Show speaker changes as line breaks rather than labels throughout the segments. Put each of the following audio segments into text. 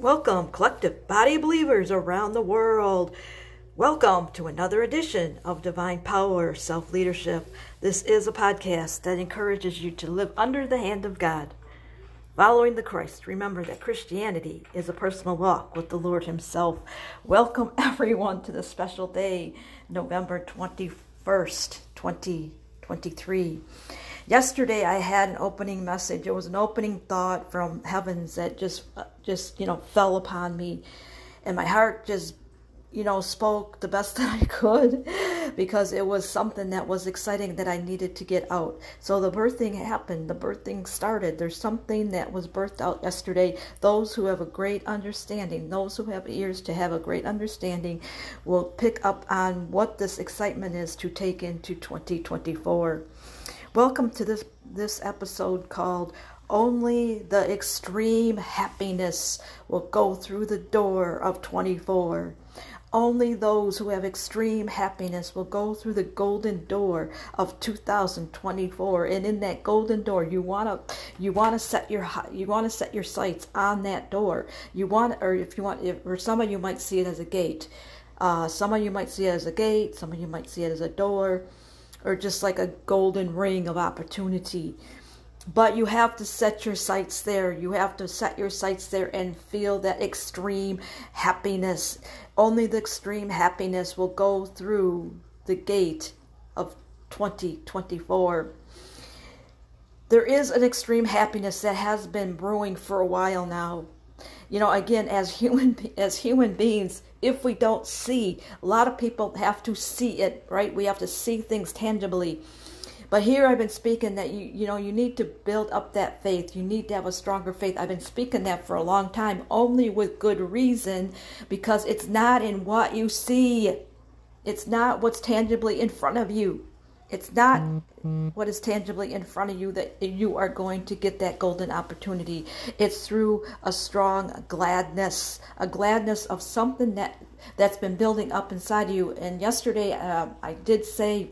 Welcome, collective body believers around the world. Welcome to another edition of Divine Power Self Leadership. This is a podcast that encourages you to live under the hand of God. Following the Christ, remember that Christianity is a personal walk with the Lord Himself. Welcome, everyone, to the special day, November 21st, 2023. Yesterday I had an opening message. It was an opening thought from heavens that just uh, just, you know, fell upon me and my heart just you know, spoke the best that I could because it was something that was exciting that I needed to get out. So the birthing happened, the birthing started. There's something that was birthed out yesterday. Those who have a great understanding, those who have ears to have a great understanding, will pick up on what this excitement is to take into 2024. Welcome to this this episode called Only the Extreme Happiness Will Go Through the Door of 24. Only those who have extreme happiness will go through the golden door of 2024 and in that golden door you want to you want to set your you want to set your sights on that door. You want or if you want if, or some of you might see it as a gate. Uh, some of you might see it as a gate, some of you might see it as a door or just like a golden ring of opportunity. But you have to set your sights there. You have to set your sights there and feel that extreme happiness. Only the extreme happiness will go through the gate of 2024. There is an extreme happiness that has been brewing for a while now you know again as human as human beings if we don't see a lot of people have to see it right we have to see things tangibly but here i've been speaking that you you know you need to build up that faith you need to have a stronger faith i've been speaking that for a long time only with good reason because it's not in what you see it's not what's tangibly in front of you it's not mm-hmm. what is tangibly in front of you that you are going to get that golden opportunity. It's through a strong gladness, a gladness of something that that's been building up inside you. And yesterday, uh, I did say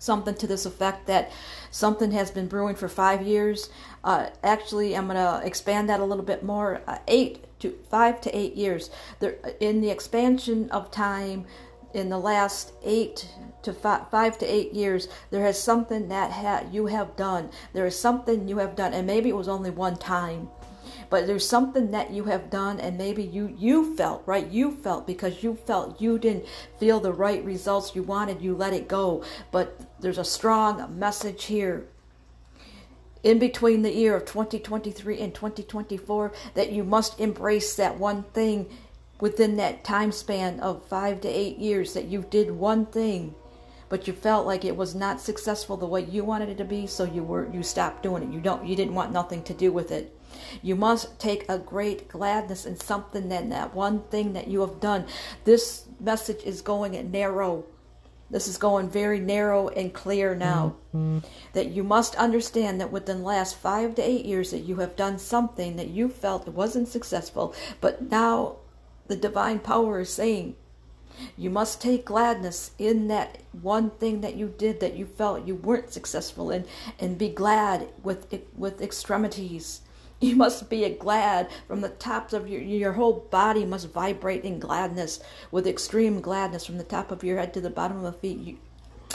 something to this effect that something has been brewing for five years. Uh, actually, I'm going to expand that a little bit more. Uh, eight to five to eight years. There, in the expansion of time, in the last eight to five, five to eight years, there has something that ha- you have done. There is something you have done, and maybe it was only one time, but there's something that you have done, and maybe you you felt right. You felt because you felt you didn't feel the right results you wanted. You let it go, but there's a strong message here in between the year of 2023 and 2024 that you must embrace that one thing within that time span of five to eight years that you did one thing but you felt like it was not successful the way you wanted it to be so you were you stopped doing it you don't you didn't want nothing to do with it you must take a great gladness in something then that one thing that you have done this message is going narrow this is going very narrow and clear now. Mm-hmm. That you must understand that within the last five to eight years that you have done something that you felt wasn't successful, but now the divine power is saying you must take gladness in that one thing that you did that you felt you weren't successful in and be glad with with extremities. You must be glad from the tops of your your whole body must vibrate in gladness with extreme gladness from the top of your head to the bottom of the feet. You,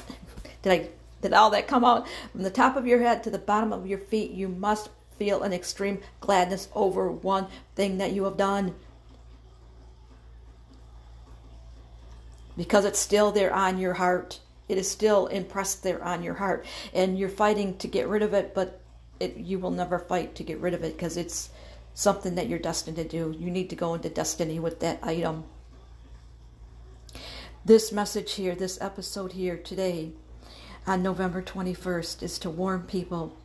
did i did all that come out? From the top of your head to the bottom of your feet you must feel an extreme gladness over one thing that you have done because it's still there on your heart. It is still impressed there on your heart, and you're fighting to get rid of it, but it, you will never fight to get rid of it because it's something that you're destined to do. You need to go into destiny with that item. This message here, this episode here today on November 21st is to warn people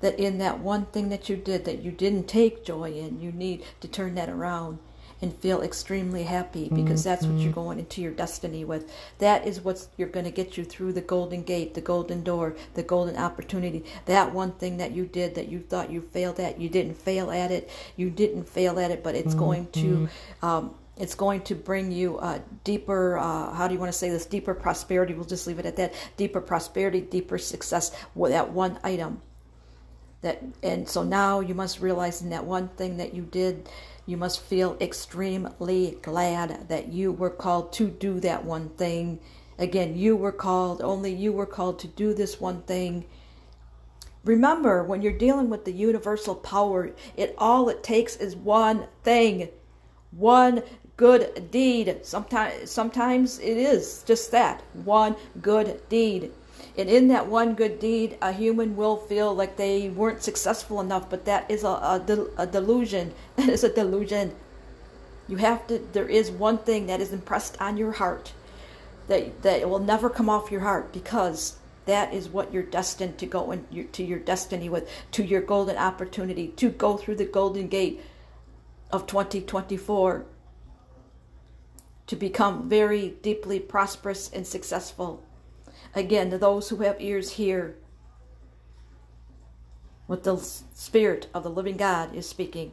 that in that one thing that you did that you didn't take joy in, you need to turn that around and feel extremely happy because that's what you're mm-hmm. going into your destiny with. That is what's you're going to get you through the golden gate, the golden door, the golden opportunity. That one thing that you did that you thought you failed at, you didn't fail at it. You didn't fail at it, but it's going to mm-hmm. um, it's going to bring you a deeper uh, how do you want to say this deeper prosperity we'll just leave it at that deeper prosperity deeper success with that one item that and so now you must realize in that one thing that you did you must feel extremely glad that you were called to do that one thing. Again you were called only you were called to do this one thing. Remember when you're dealing with the universal power it all it takes is one thing one good deed. Sometimes sometimes it is just that one good deed and in that one good deed, a human will feel like they weren't successful enough, but that is a, a, a delusion. That is a delusion. You have to, there is one thing that is impressed on your heart that, that will never come off your heart because that is what you're destined to go in, to your destiny with, to your golden opportunity, to go through the golden gate of 2024, to become very deeply prosperous and successful. Again, to those who have ears, hear what the Spirit of the living God is speaking.